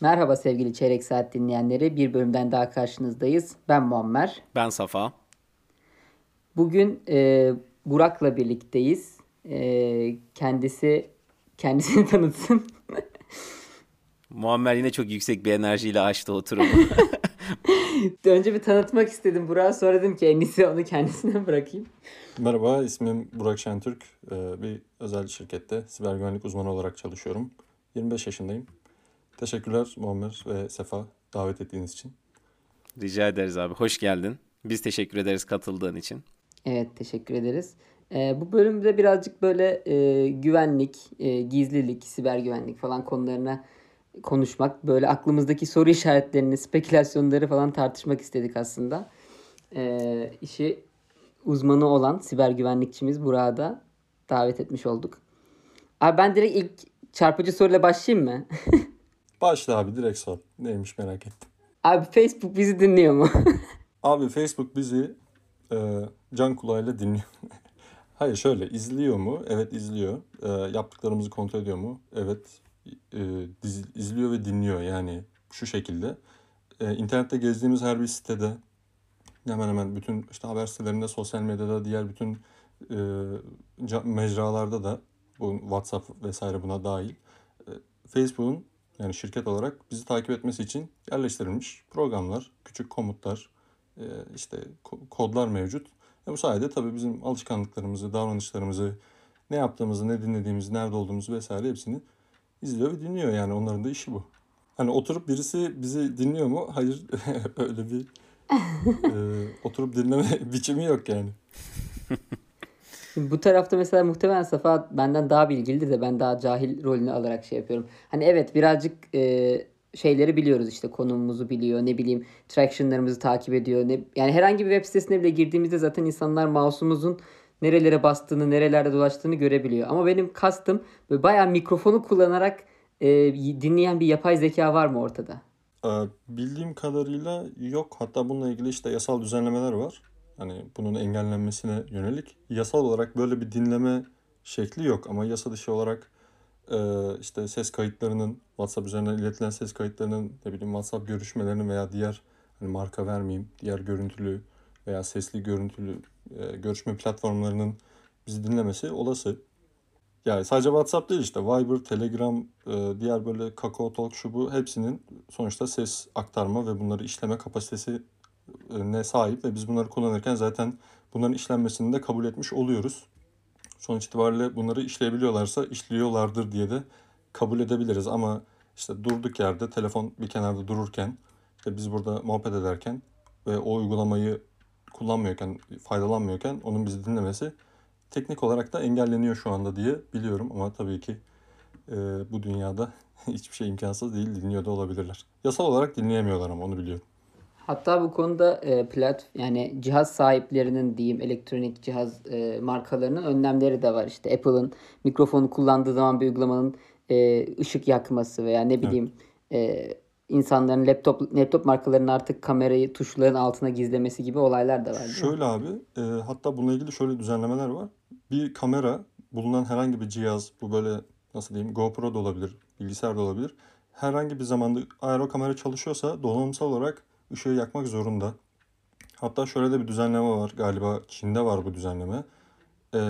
Merhaba sevgili Çeyrek Saat dinleyenleri. Bir bölümden daha karşınızdayız. Ben Muammer. Ben Safa. Bugün e, Burak'la birlikteyiz. E, kendisi kendisini tanıtsın. Muammer yine çok yüksek bir enerjiyle açtı oturumu. Önce bir tanıtmak istedim Burak'a. Sonra dedim ki en iyisi onu kendisine bırakayım. Merhaba, ismim Burak Şentürk. Ee, Bir özel şirkette siber güvenlik uzmanı olarak çalışıyorum. 25 yaşındayım. Teşekkürler Muammer ve Sefa davet ettiğiniz için. Rica ederiz abi. Hoş geldin. Biz teşekkür ederiz katıldığın için. Evet teşekkür ederiz. E, bu bölümde birazcık böyle e, güvenlik, e, gizlilik, siber güvenlik falan konularına konuşmak. Böyle aklımızdaki soru işaretlerini, spekülasyonları falan tartışmak istedik aslında. E, işi uzmanı olan siber güvenlikçimiz Burak'ı da davet etmiş olduk. Abi ben direkt ilk çarpıcı soruyla başlayayım mı? Başla abi direkt sor. Neymiş merak ettim. Abi Facebook bizi dinliyor mu? Abi Facebook bizi e, can kulağıyla dinliyor. Hayır şöyle izliyor mu? Evet izliyor. E, yaptıklarımızı kontrol ediyor mu? Evet e, diz- izliyor ve dinliyor yani şu şekilde. E, internette gezdiğimiz her bir sitede hemen hemen bütün işte haber sitelerinde, sosyal medyada, diğer bütün e, mecralarda da bu WhatsApp vesaire buna dahil. E, Facebook'un yani şirket olarak bizi takip etmesi için yerleştirilmiş programlar, küçük komutlar, e, işte ko- kodlar mevcut. Ve bu sayede tabii bizim alışkanlıklarımızı, davranışlarımızı, ne yaptığımızı, ne dinlediğimizi, nerede olduğumuzu vesaire hepsini izliyor ve dinliyor yani onların da işi bu. Hani oturup birisi bizi dinliyor mu? Hayır öyle bir e, oturup dinleme biçimi yok yani. Bu tarafta mesela muhtemelen Safa benden daha bilgilidir de ben daha cahil rolünü alarak şey yapıyorum. Hani evet birazcık e, şeyleri biliyoruz işte konumumuzu biliyor ne bileyim tractionlarımızı takip ediyor. Ne, yani herhangi bir web sitesine bile girdiğimizde zaten insanlar mouse'umuzun nerelere bastığını nerelerde dolaştığını görebiliyor. Ama benim kastım böyle bayağı mikrofonu kullanarak e, dinleyen bir yapay zeka var mı ortada? Ee, Bildiğim kadarıyla yok. Hatta bununla ilgili işte yasal düzenlemeler var. Hani bunun engellenmesine yönelik. Yasal olarak böyle bir dinleme şekli yok ama yasa dışı olarak e, işte ses kayıtlarının WhatsApp üzerinden iletilen ses kayıtlarının ne bileyim WhatsApp görüşmelerinin veya diğer hani marka vermeyeyim diğer görüntülü veya sesli görüntülü e, görüşme platformlarının bizi dinlemesi olası. Yani sadece WhatsApp değil işte Viber, Telegram, e, diğer böyle Kakao Talk şu bu hepsinin sonuçta ses aktarma ve bunları işleme kapasitesi ne sahip ve biz bunları kullanırken zaten bunların işlenmesini de kabul etmiş oluyoruz. Sonuç itibariyle bunları işleyebiliyorlarsa işliyorlardır diye de kabul edebiliriz ama işte durduk yerde telefon bir kenarda dururken işte biz burada muhabbet ederken ve o uygulamayı kullanmıyorken, faydalanmıyorken onun bizi dinlemesi teknik olarak da engelleniyor şu anda diye biliyorum ama tabii ki e, bu dünyada hiçbir şey imkansız değil dinliyor da olabilirler. Yasal olarak dinleyemiyorlar ama onu biliyorum. Hatta bu konuda e, plat yani cihaz sahiplerinin diyeyim elektronik cihaz e, markalarının önlemleri de var. İşte Apple'ın mikrofonu kullandığı zaman bir uygulamanın e, ışık yakması veya ne bileyim e, insanların laptop laptop markalarının artık kamerayı tuşların altına gizlemesi gibi olaylar da var. Şöyle abi, e, hatta bununla ilgili şöyle düzenlemeler var. Bir kamera, bulunan herhangi bir cihaz, bu böyle nasıl diyeyim, GoPro da olabilir, bilgisayar da olabilir. Herhangi bir zamanda eğer o kamera çalışıyorsa donanımsal olarak ışığı yakmak zorunda. Hatta şöyle de bir düzenleme var galiba Çin'de var bu düzenleme. E,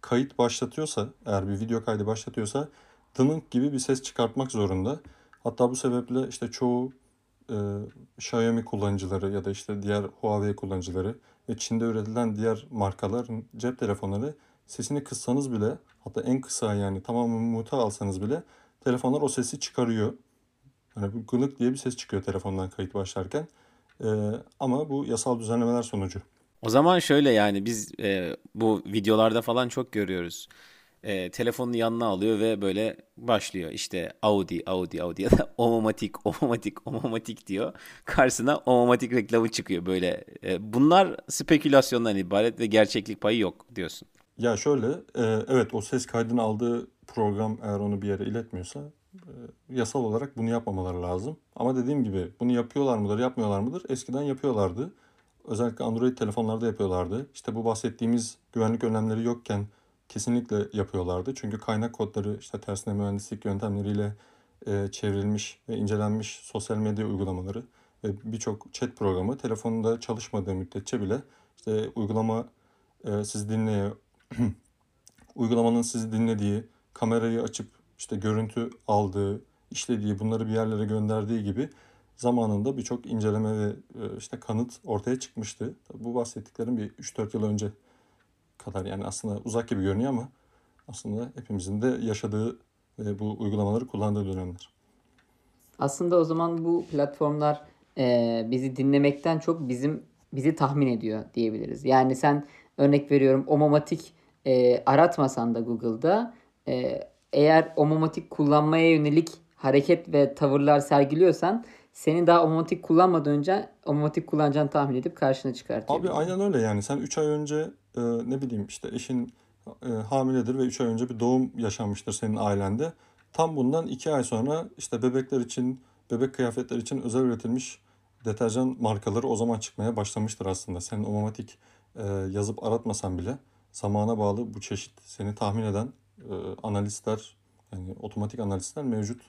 kayıt başlatıyorsa, eğer bir video kaydı başlatıyorsa dınık gibi bir ses çıkartmak zorunda. Hatta bu sebeple işte çoğu e, Xiaomi kullanıcıları ya da işte diğer Huawei kullanıcıları ve Çin'de üretilen diğer markaların cep telefonları sesini kıssanız bile hatta en kısa yani tamamen mute alsanız bile telefonlar o sesi çıkarıyor. Hani bu gınık diye bir ses çıkıyor telefondan kayıt başlarken. E, ama bu yasal düzenlemeler sonucu. O zaman şöyle yani biz e, bu videolarda falan çok görüyoruz. E, telefonunu yanına alıyor ve böyle başlıyor. İşte Audi, Audi, Audi ya da Omomatik, Omomatik, Omomatik diyor. Karşısına Omomatik reklamı çıkıyor böyle. E, bunlar spekülasyondan ibaret ve gerçeklik payı yok diyorsun. Ya şöyle, e, evet o ses kaydını aldığı program eğer onu bir yere iletmiyorsa yasal olarak bunu yapmamaları lazım. Ama dediğim gibi bunu yapıyorlar mıdır, yapmıyorlar mıdır? Eskiden yapıyorlardı. Özellikle Android telefonlarda yapıyorlardı. İşte bu bahsettiğimiz güvenlik önlemleri yokken kesinlikle yapıyorlardı. Çünkü kaynak kodları işte tersine mühendislik yöntemleriyle e, çevrilmiş ve incelenmiş sosyal medya uygulamaları ve birçok chat programı telefonunda çalışmadığı müddetçe bile işte uygulama e, sizi dinliyor. uygulamanın sizi dinlediği, kamerayı açıp işte görüntü aldığı, işlediği, bunları bir yerlere gönderdiği gibi zamanında birçok inceleme ve e, işte kanıt ortaya çıkmıştı. Bu bahsettiklerim bir 3-4 yıl önce kadar yani aslında uzak gibi görünüyor ama aslında hepimizin de yaşadığı ve bu uygulamaları kullandığı dönemler. Aslında o zaman bu platformlar e, bizi dinlemekten çok bizim bizi tahmin ediyor diyebiliriz. Yani sen örnek veriyorum Omomatik e, aratmasan da Google'da e, eğer Omomatik kullanmaya yönelik hareket ve tavırlar sergiliyorsan senin daha Omomatik kullanmadan önce Omomatik kullanacağını tahmin edip karşına çıkartıyor. Abi aynen öyle yani sen 3 ay önce e, ne bileyim işte eşin e, hamiledir ve 3 ay önce bir doğum yaşanmıştır senin ailende. Tam bundan 2 ay sonra işte bebekler için, bebek kıyafetler için özel üretilmiş deterjan markaları o zaman çıkmaya başlamıştır aslında. Senin omomatik e, yazıp aratmasan bile zamana bağlı bu çeşit seni tahmin eden e, analistler yani otomatik analistler mevcut.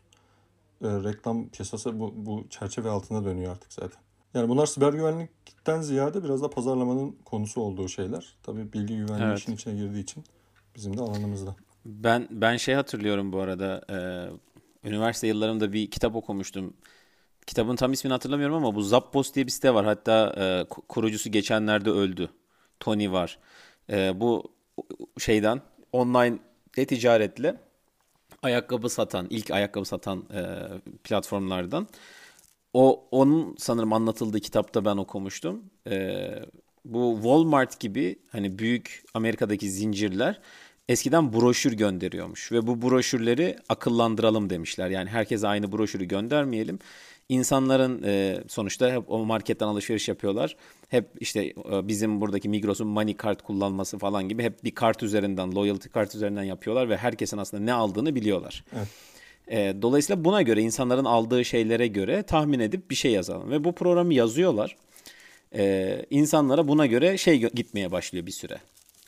E, reklam piyasası bu, bu çerçeve altında dönüyor artık zaten. Yani bunlar siber güvenlikten ziyade biraz da pazarlamanın konusu olduğu şeyler. Tabii bilgi güvenliği Evet. işin içine girdiği için bizim de alanımızda. Ben ben şey hatırlıyorum bu arada. e, üniversite yıllarımda bir kitap okumuştum. Kitabın tam ismini hatırlamıyorum ama bu Zappos diye bir site var. Hatta e, ku- kurucusu geçenlerde öldü. Tony var. E, bu şeyden online e-ticaretle ayakkabı satan, ilk ayakkabı satan e, platformlardan. O onun sanırım anlatıldığı kitapta ben okumuştum. Ee, bu Walmart gibi hani büyük Amerika'daki zincirler eskiden broşür gönderiyormuş ve bu broşürleri akıllandıralım demişler. Yani herkese aynı broşürü göndermeyelim. İnsanların e, sonuçta hep o marketten alışveriş yapıyorlar. Hep işte e, bizim buradaki Migros'un money kart kullanması falan gibi hep bir kart üzerinden, loyalty kart üzerinden yapıyorlar ve herkesin aslında ne aldığını biliyorlar. Evet. E, dolayısıyla buna göre insanların aldığı şeylere göre tahmin edip bir şey yazalım. Ve bu programı yazıyorlar. E, insanlara buna göre şey gitmeye başlıyor bir süre.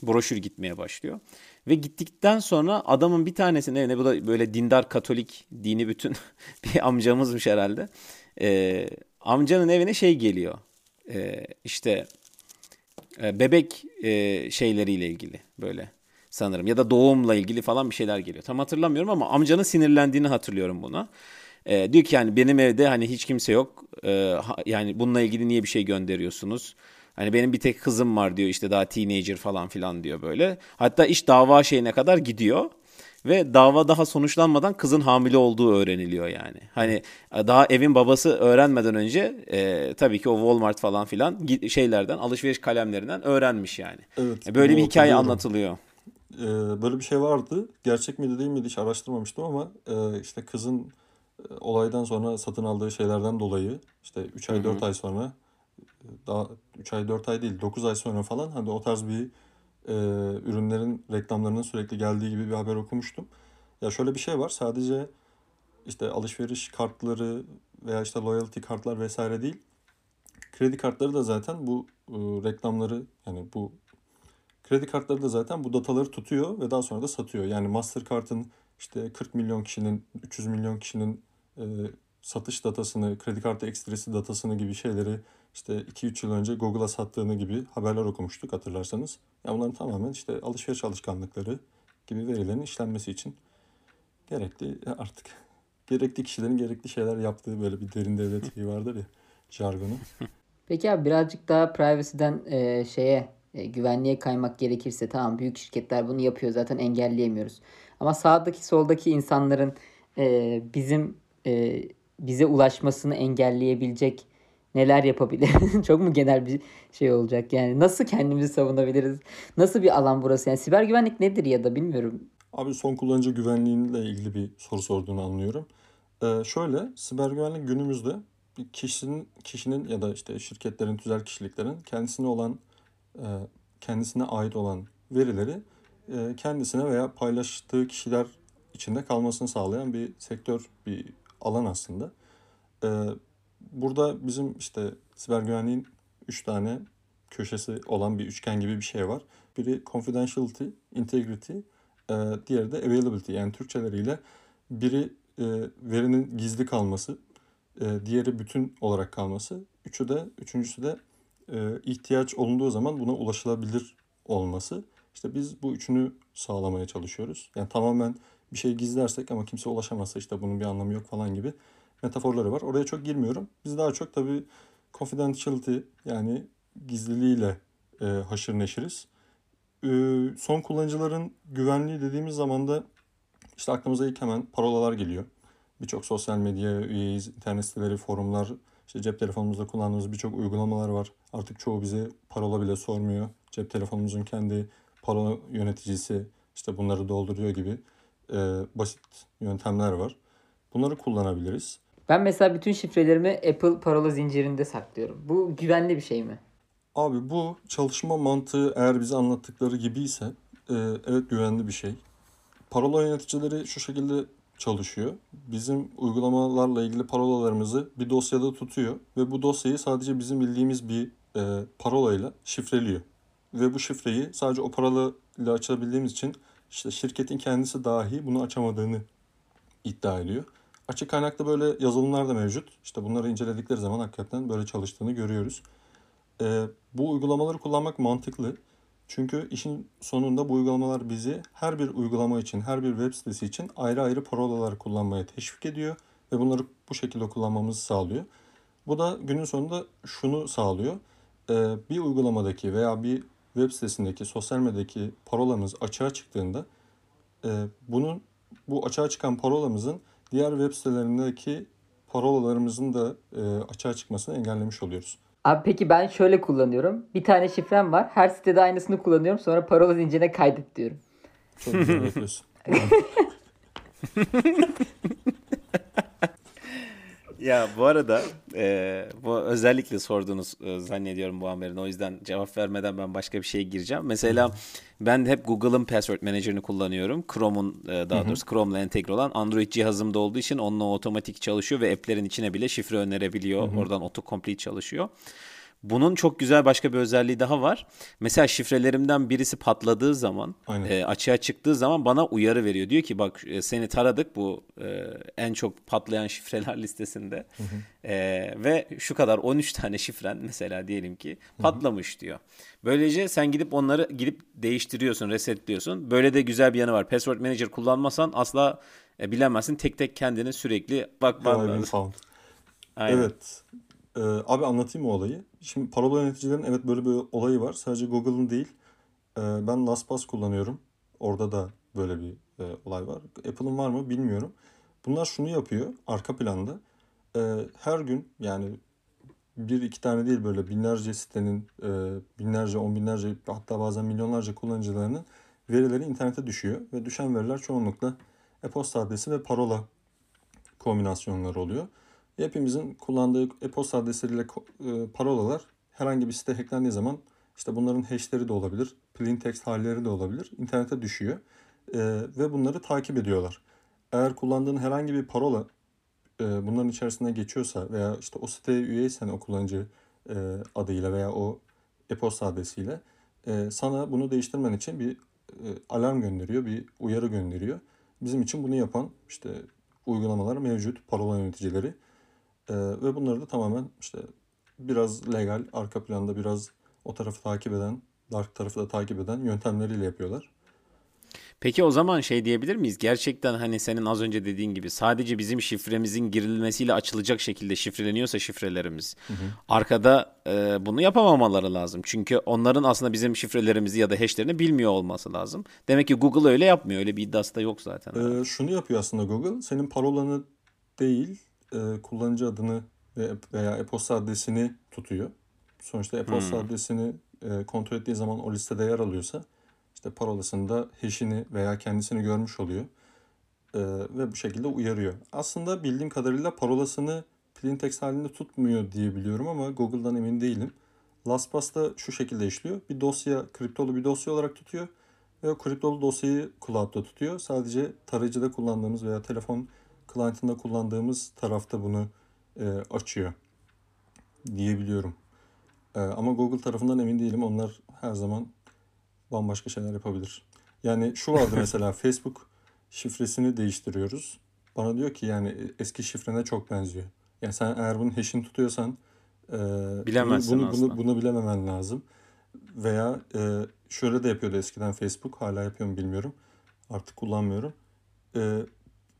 Broşür gitmeye başlıyor. Ve gittikten sonra adamın bir tanesinin evine bu da böyle dindar katolik dini bütün bir amcamızmış herhalde. E, amcanın evine şey geliyor. E, işte e, bebek e, şeyleriyle ilgili böyle sanırım ya da doğumla ilgili falan bir şeyler geliyor. Tam hatırlamıyorum ama amcanın sinirlendiğini hatırlıyorum buna. E, diyor ki yani benim evde hani hiç kimse yok. E, ha- yani bununla ilgili niye bir şey gönderiyorsunuz? Hani benim bir tek kızım var diyor işte daha teenager falan filan diyor böyle. Hatta iş dava şeyine kadar gidiyor. Ve dava daha sonuçlanmadan kızın hamile olduğu öğreniliyor yani. Hani daha evin babası öğrenmeden önce e, tabii ki o Walmart falan filan şeylerden alışveriş kalemlerinden öğrenmiş yani. Evet, E, Böyle bir hikaye anlatılıyor. Ee, böyle bir şey vardı. Gerçek miydi değil miydi hiç araştırmamıştım ama e, işte kızın e, olaydan sonra satın aldığı şeylerden dolayı işte 3 ay 4 ay sonra daha 3 ay 4 ay değil 9 ay sonra falan hani o tarz bir e, ürünlerin reklamlarının sürekli geldiği gibi bir haber okumuştum. Ya şöyle bir şey var sadece işte alışveriş kartları veya işte loyalty kartlar vesaire değil. Kredi kartları da zaten bu e, reklamları yani bu Kredi kartları da zaten bu dataları tutuyor ve daha sonra da satıyor. Yani Mastercard'ın işte 40 milyon kişinin, 300 milyon kişinin e, satış datasını, kredi kartı ekstresi datasını gibi şeyleri işte 2-3 yıl önce Google'a sattığını gibi haberler okumuştuk hatırlarsanız. Ya bunların tamamen işte alışveriş alışkanlıkları gibi verilerin işlenmesi için gerekli artık gerekli kişilerin gerekli şeyler yaptığı böyle bir derin devlet şeyi vardır ya jargonu. Peki abi birazcık daha privacy'den e, şeye e, güvenliğe kaymak gerekirse tamam büyük şirketler bunu yapıyor zaten engelleyemiyoruz. Ama sağdaki soldaki insanların e, bizim e, bize ulaşmasını engelleyebilecek neler yapabilir? Çok mu genel bir şey olacak yani nasıl kendimizi savunabiliriz? Nasıl bir alan burası? Yani siber güvenlik nedir ya da bilmiyorum. Abi son kullanıcı güvenliğiyle ilgili bir soru sorduğunu anlıyorum. Ee, şöyle, siber güvenlik günümüzde bir kişinin kişinin ya da işte şirketlerin, tüzel kişiliklerin kendisine olan e, kendisine ait olan verileri e, kendisine veya paylaştığı kişiler içinde kalmasını sağlayan bir sektör, bir alan aslında. Ee, burada bizim işte siber güvenliğin 3 tane köşesi olan bir üçgen gibi bir şey var. Biri confidentiality, integrity, e, diğeri de availability yani Türkçeleriyle biri e, verinin gizli kalması, e, diğeri bütün olarak kalması, üçü de üçüncüsü de e, ihtiyaç olunduğu zaman buna ulaşılabilir olması. İşte biz bu üçünü sağlamaya çalışıyoruz. Yani tamamen bir şey gizlersek ama kimse ulaşamazsa işte bunun bir anlamı yok falan gibi metaforları var. Oraya çok girmiyorum. Biz daha çok tabii confidentiality yani gizliliğiyle e, haşır neşiriz. E, son kullanıcıların güvenliği dediğimiz zaman da işte aklımıza ilk hemen parolalar geliyor. Birçok sosyal medya üyeyiz, internet siteleri, forumlar, işte cep telefonumuzda kullandığımız birçok uygulamalar var. Artık çoğu bize parola bile sormuyor. Cep telefonumuzun kendi parola yöneticisi işte bunları dolduruyor gibi e, basit yöntemler var. Bunları kullanabiliriz. Ben mesela bütün şifrelerimi Apple parola zincirinde saklıyorum. Bu güvenli bir şey mi? Abi bu çalışma mantığı eğer bize anlattıkları gibiyse e, evet güvenli bir şey. Parola yöneticileri şu şekilde çalışıyor. Bizim uygulamalarla ilgili parolalarımızı bir dosyada tutuyor ve bu dosyayı sadece bizim bildiğimiz bir e, parolayla şifreliyor. Ve bu şifreyi sadece o parola ile açabildiğimiz için işte şirketin kendisi dahi bunu açamadığını iddia ediyor. Açık kaynakta böyle yazılımlar da mevcut. İşte bunları inceledikleri zaman hakikaten böyle çalıştığını görüyoruz. Ee, bu uygulamaları kullanmak mantıklı. Çünkü işin sonunda bu uygulamalar bizi her bir uygulama için, her bir web sitesi için ayrı ayrı parolalar kullanmaya teşvik ediyor ve bunları bu şekilde kullanmamızı sağlıyor. Bu da günün sonunda şunu sağlıyor. Ee, bir uygulamadaki veya bir web sitesindeki, sosyal medyadaki parolamız açığa çıktığında e, bunun bu açığa çıkan parolamızın diğer web sitelerindeki parolalarımızın da e, açığa çıkmasını engellemiş oluyoruz. Abi peki ben şöyle kullanıyorum. Bir tane şifrem var. Her sitede aynısını kullanıyorum. Sonra parola zincirine kaydet diyorum. Çok güzel yapıyorsun. Ya bu arada e, bu özellikle sorduğunuz e, zannediyorum bu haberin. O yüzden cevap vermeden ben başka bir şeye gireceğim. Mesela ben hep Google'ın Password Manager'ını kullanıyorum. Chrome'un e, daha doğrusu Chrome'la entegre olan Android cihazımda olduğu için onunla otomatik çalışıyor ve app'lerin içine bile şifre önerebiliyor. Oradan autocomplete çalışıyor. Bunun çok güzel başka bir özelliği daha var. Mesela şifrelerimden birisi patladığı zaman, Aynen. e, açığa çıktığı zaman bana uyarı veriyor. Diyor ki bak e, seni taradık bu e, en çok patlayan şifreler listesinde. E, ve şu kadar 13 tane şifren mesela diyelim ki patlamış diyor. Böylece sen gidip onları gidip değiştiriyorsun, resetliyorsun. Böyle de güzel bir yanı var. Password Manager kullanmasan asla e, bilemezsin. Tek tek kendini sürekli bakman lazım. Aynen. Evet. Ee, abi anlatayım mı olayı? Şimdi parola yöneticilerin evet böyle bir olayı var. Sadece Google'ın değil. Ee, ben LastPass kullanıyorum. Orada da böyle bir e, olay var. Apple'ın var mı bilmiyorum. Bunlar şunu yapıyor arka planda. Ee, her gün yani bir iki tane değil böyle binlerce sitenin e, binlerce on binlerce hatta bazen milyonlarca kullanıcılarının verileri internete düşüyor. Ve düşen veriler çoğunlukla e-posta adresi ve parola kombinasyonları oluyor. Hepimizin kullandığı e-posta adresleriyle e, parolalar herhangi bir site hacklendiği zaman işte bunların hashleri de olabilir, plain text halleri de olabilir. İnternete düşüyor E, ve bunları takip ediyorlar. Eğer kullandığın herhangi bir parola e, bunların içerisine geçiyorsa veya işte o siteye üyeysen o kullanıcı adıyla veya o e-posta adresiyle sana bunu değiştirmen için bir alarm gönderiyor, bir uyarı gönderiyor. Bizim için bunu yapan işte uygulamalar mevcut, parola yöneticileri. Ee, ve bunları da tamamen işte biraz legal, arka planda biraz o tarafı takip eden, dark tarafı da takip eden yöntemleriyle yapıyorlar. Peki o zaman şey diyebilir miyiz? Gerçekten hani senin az önce dediğin gibi sadece bizim şifremizin girilmesiyle açılacak şekilde şifreleniyorsa şifrelerimiz arkada e, bunu yapamamaları lazım. Çünkü onların aslında bizim şifrelerimizi ya da hashlerini bilmiyor olması lazım. Demek ki Google öyle yapmıyor. Öyle bir iddiası da yok zaten. Ee, şunu yapıyor aslında Google, senin parolanı değil, e, kullanıcı adını ve veya e-posta adresini tutuyor. Sonuçta e-posta adresini e, kontrol ettiği zaman o listede yer alıyorsa işte parolasında hash'ini veya kendisini görmüş oluyor. E, ve bu şekilde uyarıyor. Aslında bildiğim kadarıyla parolasını plain text halinde tutmuyor diye biliyorum ama Google'dan emin değilim. LastPass da şu şekilde işliyor. Bir dosya, kriptolu bir dosya olarak tutuyor ve o kriptolu dosyayı cloud'da tutuyor. Sadece tarayıcıda kullandığımız veya telefon client'ında kullandığımız tarafta bunu e, açıyor diyebiliyorum. E, ama Google tarafından emin değilim. Onlar her zaman bambaşka şeyler yapabilir. Yani şu vardı mesela Facebook şifresini değiştiriyoruz. bana diyor ki yani eski şifrene çok benziyor. Yani sen eğer bunun hash'ini tutuyorsan e, Bilemezsin bunu, bunu, aslında. bunu, bunu bilememen lazım. Veya e, şöyle de yapıyordu eskiden Facebook. Hala yapıyor mu bilmiyorum. Artık kullanmıyorum. E,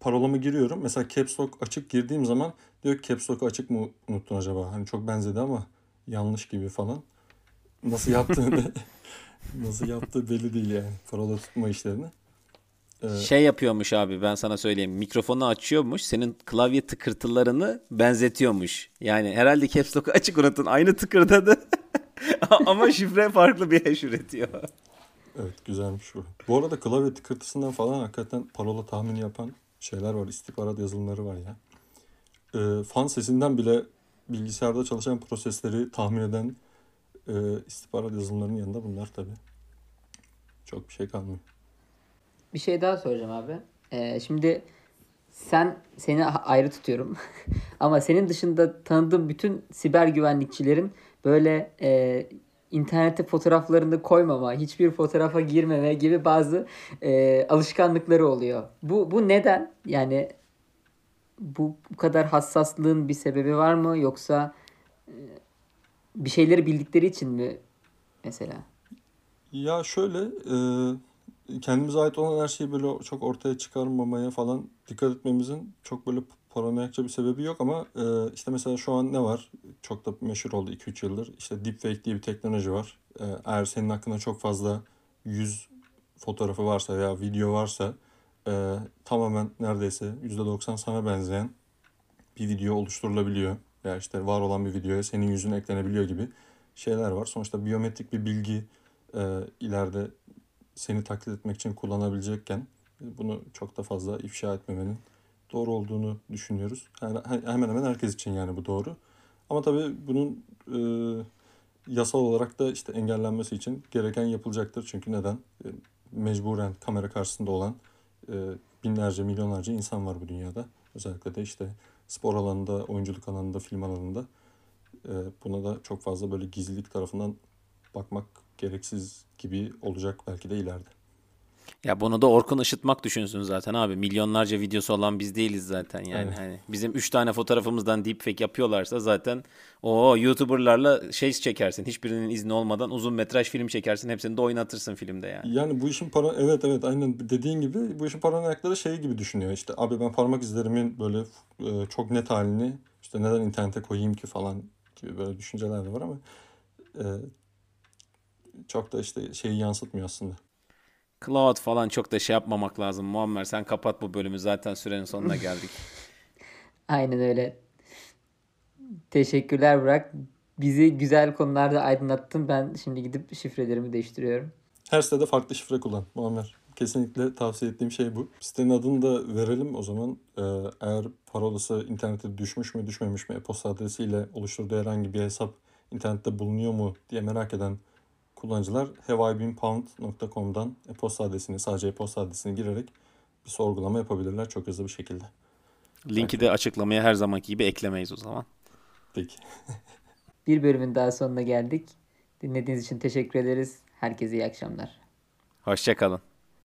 parolamı giriyorum. Mesela Caps Lock açık girdiğim zaman diyor ki Caps Lock'u açık mı unuttun acaba? Hani çok benzedi ama yanlış gibi falan. Nasıl yaptığını nasıl yaptığı belli değil yani. Parola tutma işlerini. E, Şey yapıyormuş abi ben sana söyleyeyim. Mikrofonu açıyormuş. Senin klavye tıkırtılarını benzetiyormuş. Yani herhalde Caps Lock'u açık unuttun. Aynı tıkırdadı. Ama şifre farklı bir hash üretiyor. Evet güzelmiş bu. Bu arada klavye tıkırtısından falan hakikaten parola tahmini yapan şeyler var. İstihbarat yazılımları var ya. Ee, fan sesinden bile bilgisayarda çalışan prosesleri tahmin eden e, istihbarat yazılımlarının yanında bunlar tabii. Çok bir şey kalmıyor. Bir şey daha soracağım abi. Ee, şimdi sen seni ayrı tutuyorum. Ama senin dışında tanıdığım bütün siber güvenlikçilerin böyle e, internete fotoğraflarını koymama, hiçbir fotoğrafa girmeme gibi bazı e, alışkanlıkları oluyor. Bu bu neden? Yani bu, bu kadar hassaslığın bir sebebi var mı yoksa e, bir şeyleri bildikleri için mi mesela? Ya şöyle e, kendimize ait olan her şeyi böyle çok ortaya çıkarmamaya falan dikkat etmemizin çok böyle paranoyakça bir sebebi yok ama e, işte mesela şu an ne var? Çok da meşhur oldu 2-3 yıldır. İşte deepfake diye bir teknoloji var. E, eğer senin hakkında çok fazla yüz fotoğrafı varsa veya video varsa e, tamamen neredeyse %90 sana benzeyen bir video oluşturulabiliyor. Veya işte var olan bir videoya senin yüzün eklenebiliyor gibi şeyler var. Sonuçta biyometrik bir bilgi e, ileride seni taklit etmek için kullanabilecekken bunu çok da fazla ifşa etmemenin doğru olduğunu düşünüyoruz. Yani he- hemen hemen herkes için yani bu doğru. Ama tabii bunun e, yasal olarak da işte engellenmesi için gereken yapılacaktır. Çünkü neden? E, mecburen kamera karşısında olan e, binlerce, milyonlarca insan var bu dünyada. Özellikle de işte spor alanında, oyunculuk alanında, film alanında. E, buna da çok fazla böyle gizlilik tarafından bakmak gereksiz gibi olacak belki de ileride. Ya bunu da Orkun Işıtmak düşünsün zaten abi. Milyonlarca videosu olan biz değiliz zaten yani. Aynen. Hani bizim 3 tane fotoğrafımızdan deepfake yapıyorlarsa zaten o YouTuber'larla şey çekersin. Hiçbirinin izni olmadan uzun metraj film çekersin. Hepsini de oynatırsın filmde yani. Yani bu işin para evet evet aynen dediğin gibi bu işin paranoyakları şey gibi düşünüyor. İşte abi ben parmak izlerimin böyle e, çok net halini işte neden internete koyayım ki falan gibi böyle düşünceler de var ama e, çok da işte şeyi yansıtmıyor aslında. Cloud falan çok da şey yapmamak lazım. Muammer sen kapat bu bölümü. Zaten sürenin sonuna geldik. Aynen öyle. Teşekkürler Burak. Bizi güzel konularda aydınlattın. Ben şimdi gidip şifrelerimi değiştiriyorum. Her sitede farklı şifre kullan Muammer. Kesinlikle tavsiye ettiğim şey bu. Sitenin adını da verelim o zaman. Ee, eğer parolası internete düşmüş mü düşmemiş mi e-posta adresiyle oluşturduğu herhangi bir hesap internette bulunuyor mu diye merak eden kullanıcılar haveibeenpound.com'dan e-posta adresini sadece e-posta adresini girerek bir sorgulama yapabilirler çok hızlı bir şekilde. Linki de açıklamaya her zamanki gibi eklemeyiz o zaman. Peki. Bir bölümün daha sonuna geldik. Dinlediğiniz için teşekkür ederiz. Herkese iyi akşamlar. Hoşçakalın.